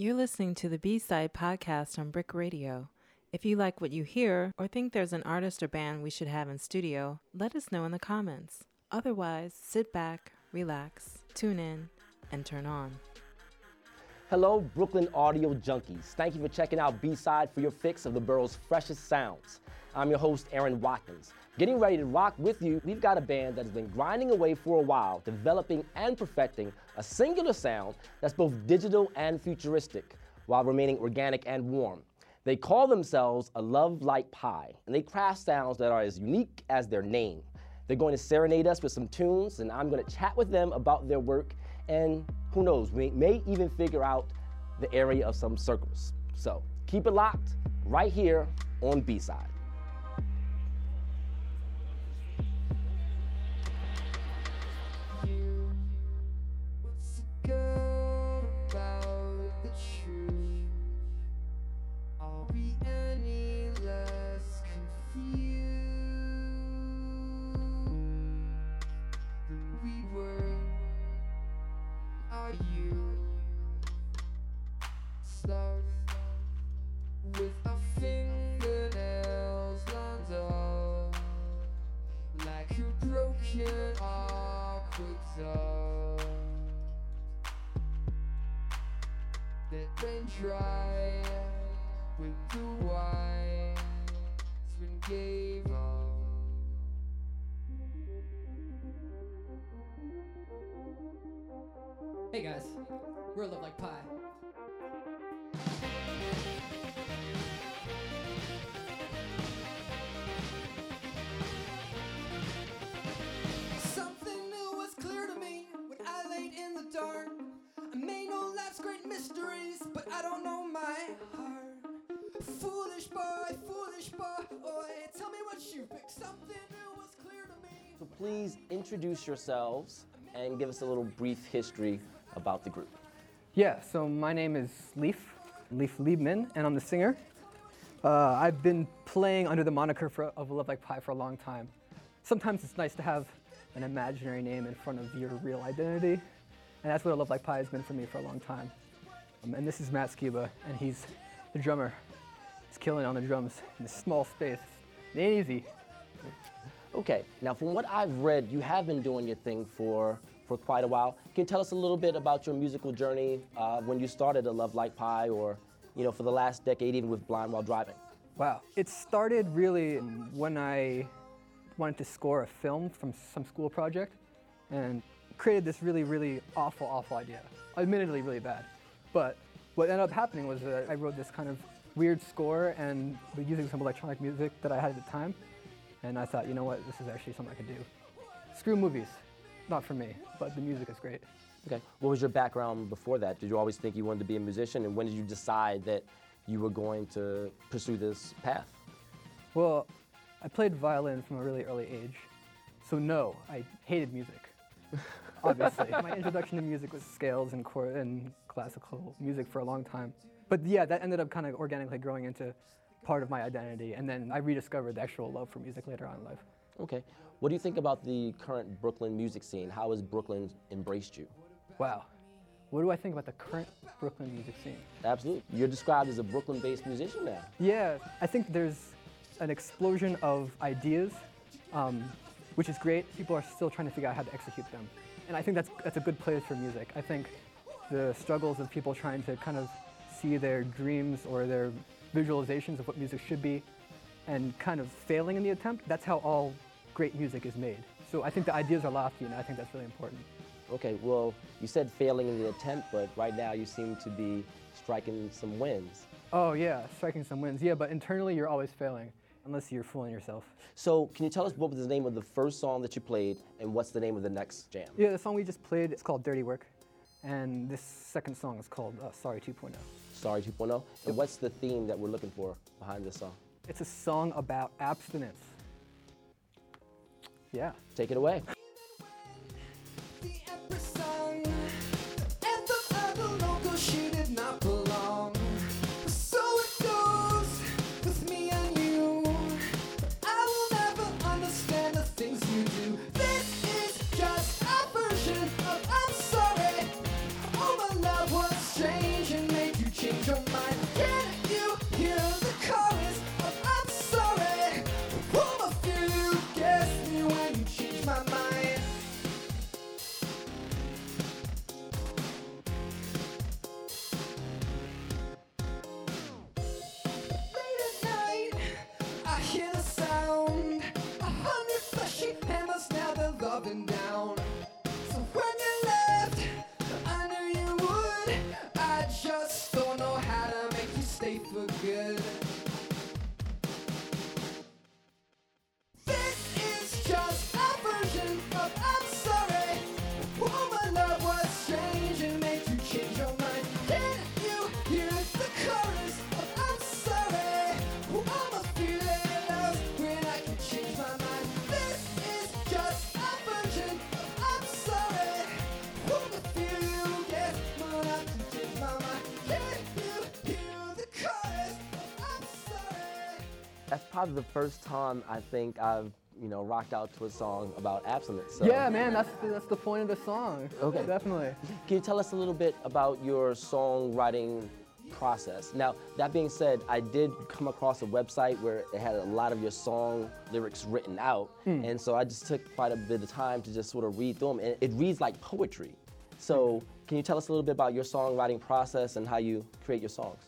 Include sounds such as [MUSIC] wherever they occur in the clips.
You're listening to the B Side podcast on BRIC Radio. If you like what you hear or think there's an artist or band we should have in studio, let us know in the comments. Otherwise, sit back, relax, tune in, and turn on. Hello, Brooklyn audio junkies. Thank you for checking out B-Side for your fix of the borough's freshest sounds. I'm your host, Aaron Watkins. Getting ready to rock with you, we've got a band that has been grinding away for a while, developing and perfecting a singular sound that's both digital and futuristic, while remaining organic and warm. They call themselves A Love Like Pie, and they craft sounds that are as unique as their name. They're going to serenade us with some tunes, and I'm going to chat with them about their work, and who knows, we may even figure out the area of some circles. So keep it locked right here on B ran dry when the wine's been gave up. Hey guys, we're Love Like Pie. Mysteries, but I don't know my heart. Foolish boy, foolish boy, tell me what you picked. Something new was clear to me. So please introduce yourselves and give us a little brief history about the group. Yeah, so my name is Leaf, Leaf Liebman, and I'm the singer. Uh, I've been playing under the moniker for, of Love Like Pie for a long time. Sometimes it's nice to have an imaginary name in front of your real identity, and that's what a Love Like Pie has been for me for a long time. Um, and this is Matt Skiba, and he's the drummer. He's killing on the drums in this small space. It ain't easy. Okay, now from what I've read, you have been doing your thing for for quite a while. Can you tell us a little bit about your musical journey uh, when you started a Love Like Pie, or you know, for the last decade, even with Blind While Driving? Wow. It started really when I wanted to score a film from some school project and created this really, really awful, awful idea. Admittedly, really bad. But what ended up happening was that I wrote this kind of weird score and using some electronic music that I had at the time. And I thought, you know what, this is actually something I could do. Screw movies. Not for me, but the music is great. Okay. What was your background before that? Did you always think you wanted to be a musician, and when did you decide that you were going to pursue this path? Well, I played violin from a really early age. So no, I hated music. [LAUGHS] Obviously, my introduction to music was scales and chord and classical music for a long time. But yeah, that ended up kind of organically growing into part of my identity, and then I rediscovered the actual love for music later on in life. Okay. What do you think about the current Brooklyn music scene? How has Brooklyn embraced you? Wow, what do I think about the current Brooklyn music scene? Absolutely. You're described as a Brooklyn-based musician now. Yeah, I think there's an explosion of ideas, um, which is great. People are still trying to figure out how to execute them. And I think that's, that's a good place for music. I think the struggles of people trying to kind of see their dreams or their visualizations of what music should be and kind of failing in the attempt, that's how all great music is made. So I think the ideas are lofty and I think that's really important. Okay, well, you said failing in the attempt, but right now you seem to be striking some wins. Oh yeah, striking some wins. Yeah, but internally you're always failing unless you're fooling yourself. So, can you tell us what was the name of the first song that you played, and what's the name of the next jam? Yeah, the song we just played is called Dirty Work, and this second song is called uh, Sorry 2.0. Sorry 2.0. And what's the theme that we're looking for behind this song? It's a song about abstinence. Yeah. Take it away. Probably the first time I think I've you know rocked out to a song about abstinence. So. Yeah, man, that's the, that's the point of the song. Okay. Definitely. Can you tell us a little bit about your songwriting process? Now, that being said, I did come across a website where it had a lot of your song lyrics written out, hmm. and so I just took quite a bit of time to just sort of read through them, and it reads like poetry. So, hmm. can you tell us a little bit about your songwriting process and how you create your songs?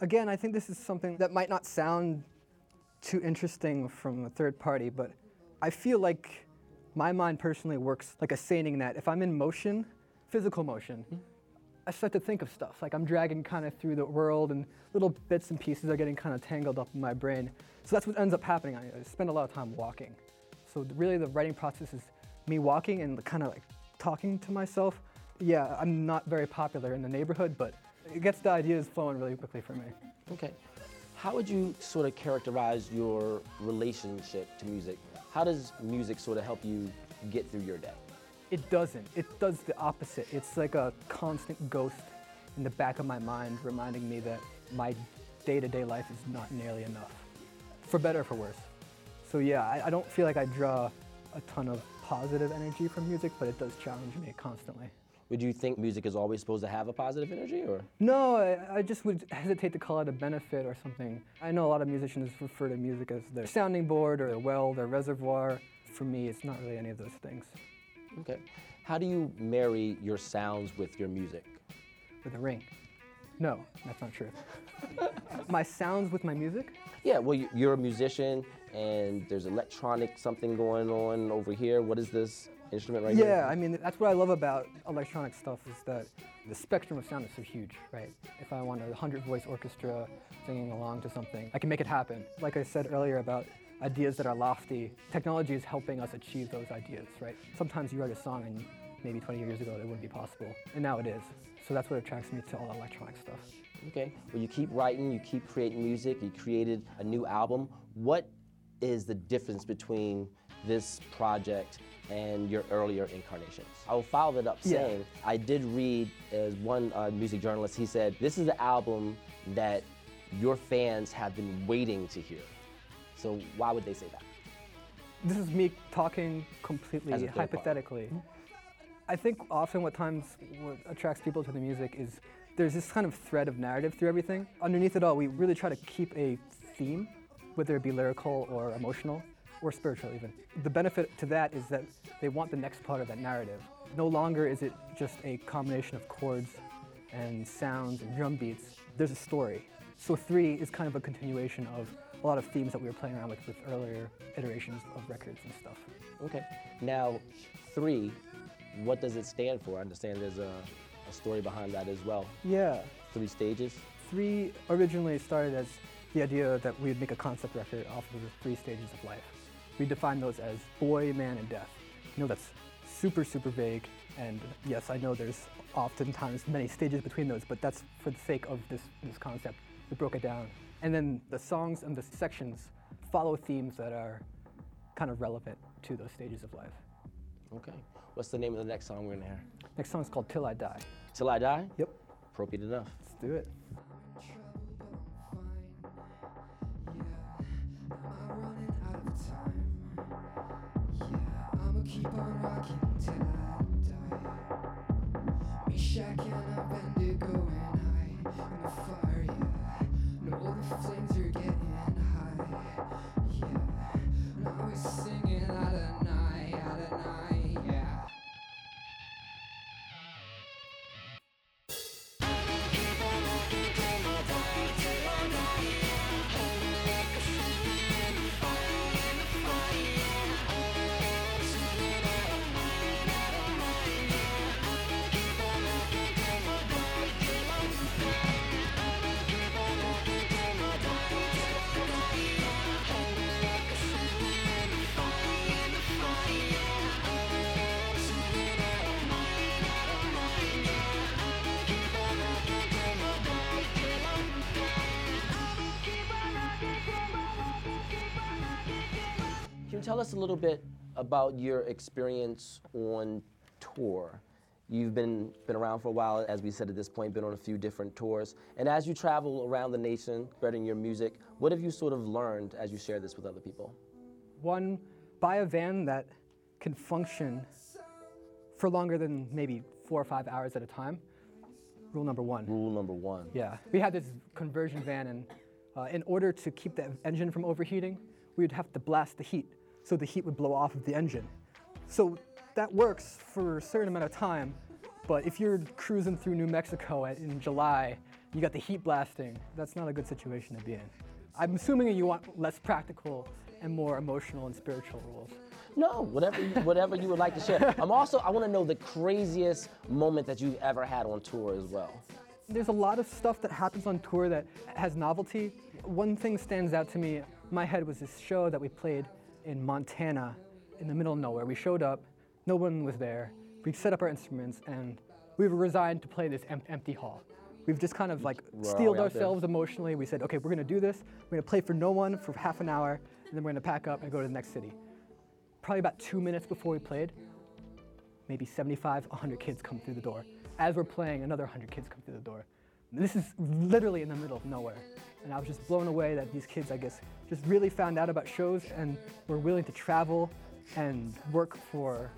Again, I think this is something that might not sound too interesting from a third party, but I feel like my mind personally works like a seining that if I'm in motion, physical motion, mm-hmm. I start to think of stuff. Like I'm dragging kind of through the world and little bits and pieces are getting kind of tangled up in my brain. So that's what ends up happening. I I spend a lot of time walking. So really the writing process is me walking and kind of like talking to myself. Yeah, I'm not very popular in the neighborhood, but it gets the ideas flowing really quickly for me. Okay. How would you sort of characterize your relationship to music? How does music sort of help you get through your day? It doesn't. It does the opposite. It's like a constant ghost in the back of my mind reminding me that my day to day life is not nearly enough, for better or for worse. So, yeah, I, I don't feel like I draw a ton of positive energy from music, but it does challenge me constantly. Would you think music is always supposed to have a positive energy, or? No, I, I just would hesitate to call it a benefit or something. I know a lot of musicians refer to music as their sounding board or their well, their reservoir. For me, it's not really any of those things. Okay. How do you marry your sounds with your music? With a ring. No, that's not true. [LAUGHS] my sounds with my music? Yeah, well, you- you're a musician, and there's electronic something going on over here. What is this instrument right here? Yeah, I mean, that's what I love about electronic stuff is that the spectrum of sound is so huge, right? If I want a 100 voice orchestra singing along to something, I can make it happen. Like I said earlier about ideas that are lofty, technology is helping us achieve those ideas, right? Sometimes you write a song and maybe 20 years ago it wouldn't be possible, and now it is. So that's what attracts me to all electronic stuff. Okay. Well, you keep writing, you keep creating music, you created a new album. What is the difference between this project and your earlier incarnations? I will follow that up Yeah. saying I did read as one uh, music journalist, he said, This is the album that your fans have been waiting to hear. So, why would they say that? This is me talking completely As a third party. hypothetically. I think often what times what attracts people to the music is there's this kind of thread of narrative through everything. Underneath it all, we really try to keep a theme, whether it be lyrical or emotional or spiritual even. The benefit to that is that they want the next part of that narrative. No longer is it just a combination of chords and sounds and drum beats. There's a story. So three is kind of a continuation of a lot of themes that we were playing around with with earlier iterations of records and stuff. Okay. Now, three, what does it stand for? I understand there's a, a story behind that as well. Yeah. Three stages. Three originally started as the idea that we would make a concept record off of the three stages of life. We define those as boy, man, and death. You know, that's super, super vague. And yes, I know there's oftentimes many stages between those, but that's for the sake of this, this concept. We broke it down. And then the songs and the sections follow themes that are kind of relevant to those stages of life. Okay. What's the name of the next song we're gonna hear? Next song is called Till I Die. Till I Die? Yep, Appropriate enough. let's do it. Tell us a little bit about your experience on tour? You've been been around for a while, as we said at this point, been on a few different tours. And as you travel around the nation, spreading your music, what have you sort of learned as you share this with other people? One, buy a van that can function for longer than maybe four or five hours at a time. Rule number one. Rule number one. Yeah, we had this conversion van, and uh, in order to keep the engine from overheating, we would have to blast the heat, so the heat would blow off of the engine. So that works for a certain amount of time, but if you're cruising through New Mexico at, in July, you got the heat blasting, that's not a good situation to be in. I'm assuming you want less practical and more emotional and spiritual rules. No, whatever you, whatever you would like to share. I'm also I want to know the craziest moment that you've ever had on tour as well. There's a lot of stuff that happens on tour that has novelty. One thing stands out to me. My head was this show that we played in Montana, in the middle of nowhere. We showed up, no one was there. We set up our instruments, and we were resigned to play this em- empty hall. We've just kind of like Where are steeled ourselves emotionally. We said, okay, we're gonna do this. We're gonna play for no one for half an hour, and then we're gonna pack up and go to the next city. Probably about two minutes before we played, maybe 75, 100 kids come through the door. As we're playing, another 100 kids come through the door. This is literally in the middle of nowhere. And I was just blown away that these kids, I guess, just really found out about shows and were willing to travel and work for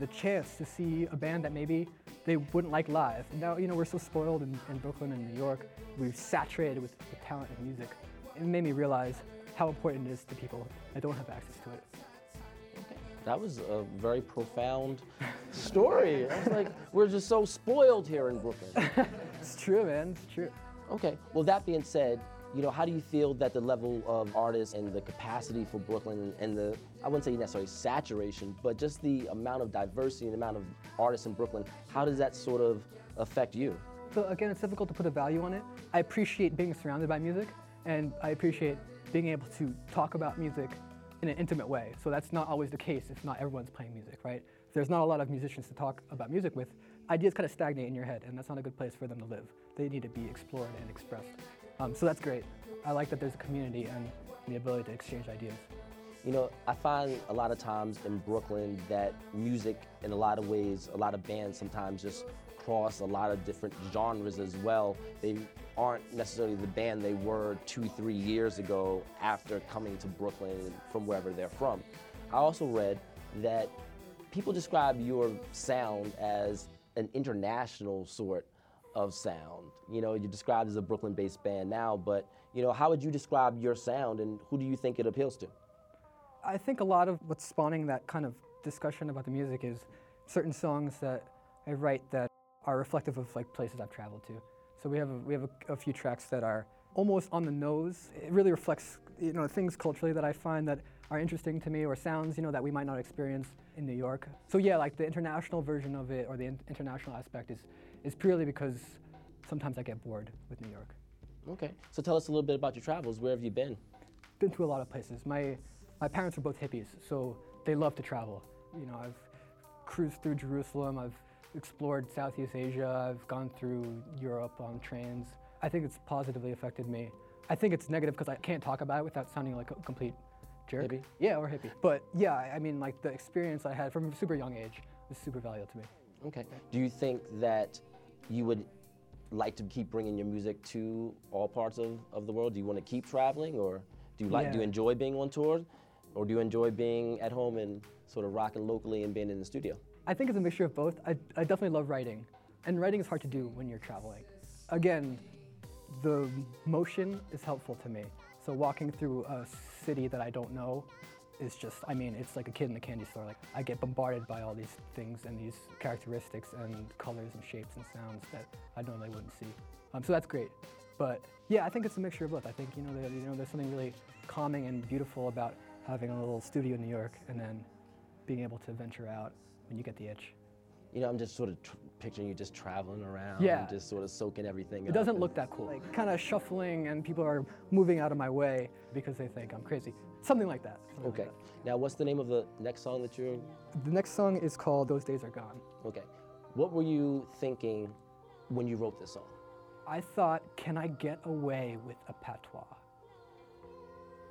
the chance to see a band that maybe they wouldn't like live. Now, you know, we're so spoiled in, in Brooklyn and New York. We're saturated with, with talent and music. It made me realize how important it is to people that don't have access to it. That was a very profound story. I was like, we're just so spoiled here in Brooklyn. [LAUGHS] It's true, man. It's true. Okay. Well, that being said, you know, how do you feel that the level of artists and the capacity for Brooklyn and the, I wouldn't say necessarily saturation, but just the amount of diversity and the amount of artists in Brooklyn, how does that sort of affect you? So again, it's difficult to put a value on it. I appreciate being surrounded by music, and I appreciate being able to talk about music in an intimate way. So that's not always the case if not everyone's playing music, right? There's not a lot of musicians to talk about music with, ideas kind of stagnate in your head, and that's not a good place for them to live. They need to be explored and expressed. Um, so that's great. I like that there's a community and the ability to exchange ideas. You know, I find a lot of times in Brooklyn that music, in a lot of ways, a lot of bands sometimes just cross a lot of different genres as well. They aren't necessarily the band they were two, three years ago after coming to Brooklyn from wherever they're from. I also read that people describe your sound as an international sort of sound. You know, you're described as a Brooklyn-based band now, but you know, how would you describe your sound, and who do you think it appeals to? I think a lot of what's spawning that kind of discussion about the music is certain songs that I write that are reflective of like places I've traveled to. So we have a, we have a, a few tracks that are almost on the nose. It really reflects you know things culturally that I find that are interesting to me or sounds you know that we might not experience in New York. So yeah, like the international version of it or the in- international aspect is is purely because sometimes I get bored with New York. Okay. So tell us a little bit about your travels. Where have you been? been to a lot of places. My my parents were both hippies, so they love to travel. You know, I've cruised through Jerusalem. I've explored Southeast Asia. I've gone through Europe on trains. I think it's positively affected me. I think it's negative because I can't talk about it without sounding like a complete jerk. Hippie? Yeah, or hippie. But yeah, I- I mean, like the experience I had from a super young age was super valuable to me. Okay. Do you think that you would like to keep bringing your music to all parts of, of the world? Do you want to keep traveling, or do you like do you enjoy being on tour, or do you enjoy being at home and sort of rocking locally and being in the studio? I think it's a mixture of both. I, I definitely love writing, and writing is hard to do when you're traveling. Again, the motion is helpful to me. So walking through a city that I don't know is just, I mean, it's like a kid in a candy store. Like I get bombarded by all these things and these characteristics and colors and shapes and sounds that I normally wouldn't see. Um, so that's great. But yeah, I think it's a mixture of both. I think you know, there, you know, there's something really calming and beautiful about having a little studio in New York and then being able to venture out when you get the itch. You know, I'm just sort of tr- picturing you just traveling around, Yeah. and just sort of soaking everything It doesn't look that cool. Like kind of shuffling and people are moving out of my way because they think I'm crazy. Something like that. something like Okay. Now, what's the name of the next song that you're? The next song is called Those Days Are Gone. Okay. What were you thinking when you wrote this song? I thought, can I get away with a patois?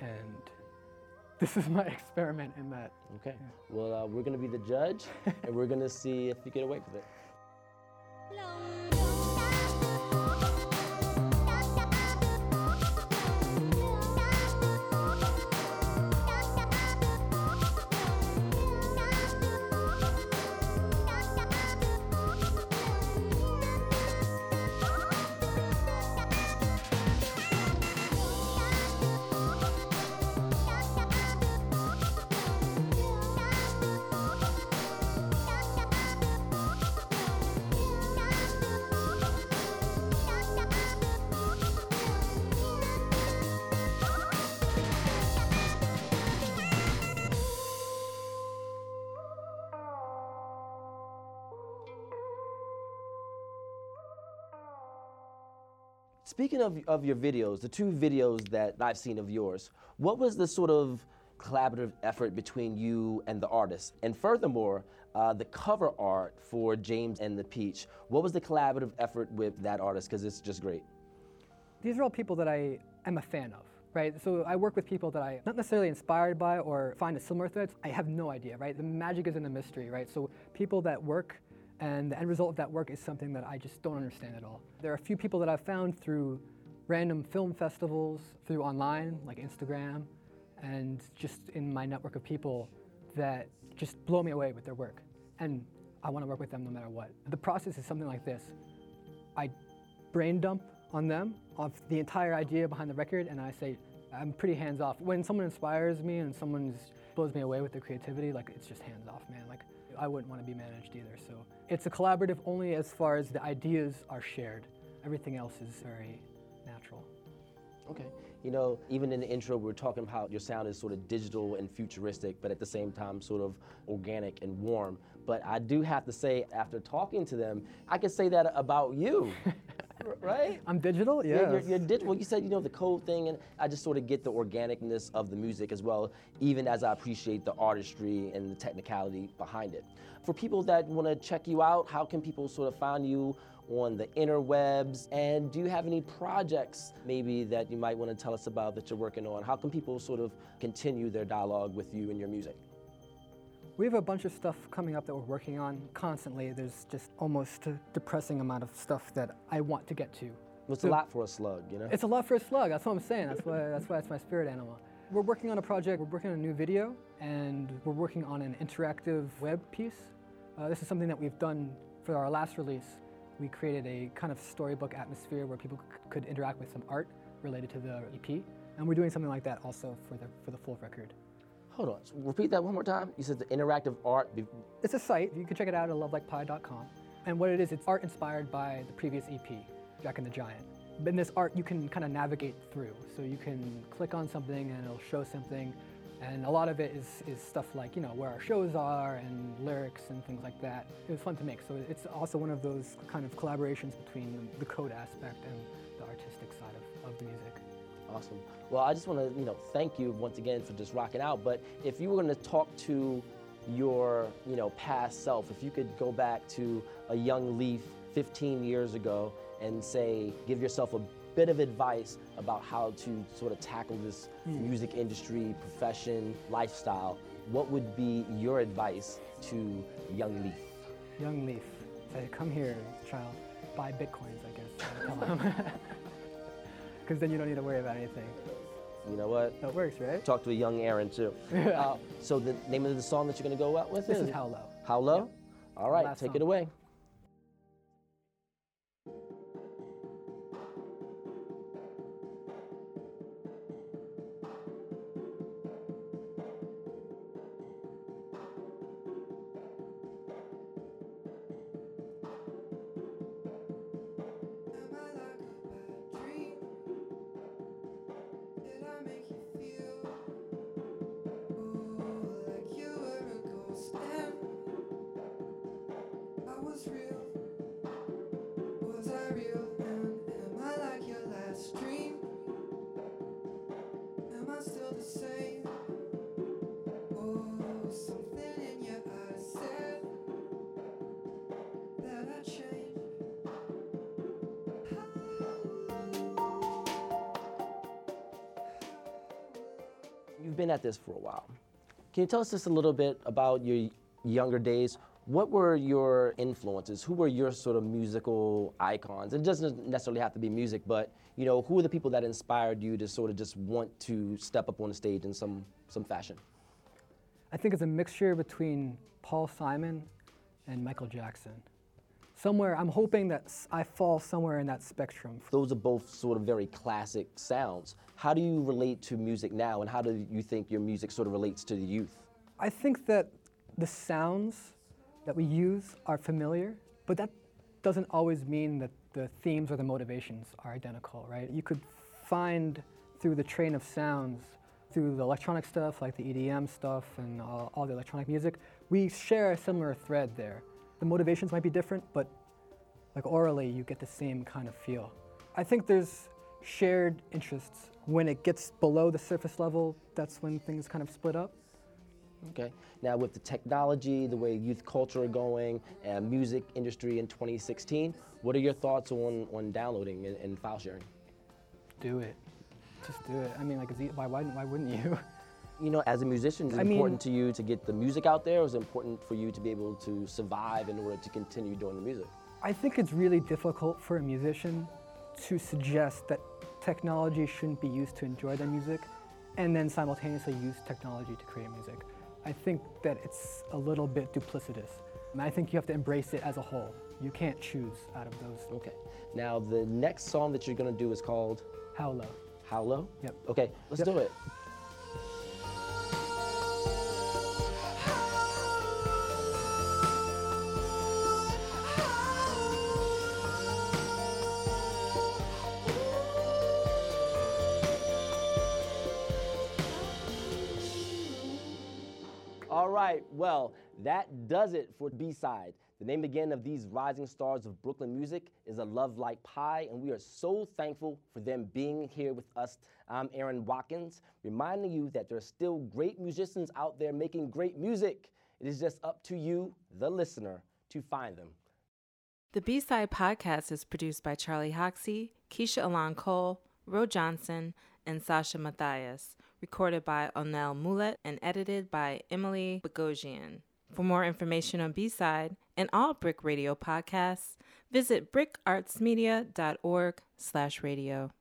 And [LAUGHS] this is my experiment in that. Okay. Well, uh, we're gonna be the judge, [LAUGHS] and we're gonna see if you get away with it. 浪 Speaking of, of your videos, the two videos that I've seen of yours, what was the sort of collaborative effort between you and the artist? And furthermore, uh, the cover art for James and the Peach, what was the collaborative effort with that artist? Because it's just great. These are all people that I am a fan of, right? So I work with people that I not necessarily inspired by or find a similar threads. I have no idea, right? The magic is in the mystery, right? So people that work and the end result of that work is something that I just don't understand at all. There are a few people that I've found through random film festivals, through online, like Instagram, and just in my network of people that just blow me away with their work. And I want to work with them no matter what. The process is something like this. I brain dump on them of the entire idea behind the record, and I say, I'm pretty hands off. When someone inspires me and someone blows me away with their creativity, like it's just hands off, man. Like I wouldn't want to be managed either. So it's a collaborative only as far as the ideas are shared. Everything else is very natural. Okay. You know, even in the intro, we are talking about your sound is sort of digital and futuristic, but at the same time, sort of organic and warm. But I do have to say, after talking to them, I can say that about you, [LAUGHS] right? I'm digital, yeah. You're, you're, you're digital. You said, you know, the code thing, and I just sort of get the organicness of the music as well, even as I appreciate the artistry and the technicality behind it. For people that want to check you out, how can people sort of find you on the interwebs? And do you have any projects maybe that you might want to tell us about that you're working on? How can people sort of continue their dialogue with you and your music? We have a bunch of stuff coming up that we're working on constantly. There's just almost a depressing amount of stuff that I want to get to. It's So- a lot for a slug, you know? It's a lot for a slug. That's what I'm saying. That's why. That's why it's my spirit animal. We're working on a project. We're working on a new video, and we're working on an interactive web piece. Uh, this is something that we've done for our last release. We created a kind of storybook atmosphere where people c- could interact with some art related to the EP, and we're doing something like that also for the for the full record. Hold on. Repeat that one more time. You said the interactive art. It's a site. You can check it out at lovelikepie.com. And what it is, it's art inspired by the previous EP, Jack and the Giant. But in this art, you can kind of navigate through. So you can click on something and it'll show something. And a lot of it is, is stuff like, you know, where our shows are and lyrics and things like that. It was fun to make. So it's also one of those kind of collaborations between the code aspect and the artistic side of, of the music. Awesome. Well, I just want to, you know, thank you once again for just rocking out. But if you were going to talk to your, you know, past self, if you could go back to a young Leaf 15 years ago and say, give yourself a bit of advice about how to sort of tackle this hmm. music industry, profession, lifestyle, what would be your advice to young Leaf? Young Leaf. Say, come here, child. Buy bitcoins, I guess. [LAUGHS] [LAUGHS] I tell him. Because then you don't need to worry about anything. You know what? That works, right? Talk to a young Aaron too. [LAUGHS] Uh, so the name of the song that you're going to go out with This is How Low. How low? All right, Last take song. it away. Been at this for a while. Can you tell us just a little bit about your younger days? What were your influences? Who were your sort of musical icons? It doesn't necessarily have to be music, but you know, who are the people that inspired you to sort of just want to step up on the stage in some some fashion? I think it's a mixture between Paul Simon and Michael Jackson. Somewhere, I'm hoping that i fall somewhere in that spectrum. Those are both sort of very classic sounds. How do you relate to music now, and how do you think your music sort of relates to the youth? I think that the sounds that we use are familiar, but that doesn't always mean that the themes or the motivations are identical, right? You could find through the train of sounds, through the electronic stuff like the EDM stuff and all, all the electronic music, we share a similar thread there. The motivations might be different, but like orally, you get the same kind of feel. I think there's shared interests. When it gets below the surface level, that's when things kind of split up. Okay. Now, with the technology, the way youth culture are going, and music industry in 2016, what are your thoughts on, on downloading and, and file sharing? Do it. Just do it. I mean, like, why, why, why wouldn't you? [LAUGHS] You know, as a musician, is it I mean- important to you to get the music out there, or is it important for you to be able to survive in order to continue doing the music? I think it's really difficult for a musician to suggest that technology shouldn't be used to enjoy their music and then simultaneously use technology to create music. I think that it's a little bit duplicitous. And I think you have to embrace it as a whole. You can't choose out of those. Okay. Now, the next song that you're going to do is called How low? How Low? Yep. Okay, let's Yep. do it. All right, well, that does it for B Side. The name again of these rising stars of Brooklyn music is A Love Like Pie, and we are so thankful for them being here with us. I'm Aaron Watkins, reminding you that there are still great musicians out there making great music. It is just up to you, the listener, to find them. The B Side podcast is produced by Charlie Hoxie, Keisha Alon Cole, Ro Johnson, and Sasha Matthias, recorded by Onel Moulet and edited by Emily Bogosian. For more information on B Side and all BRIC Radio podcasts, visit bricartsmedia.org slash radio.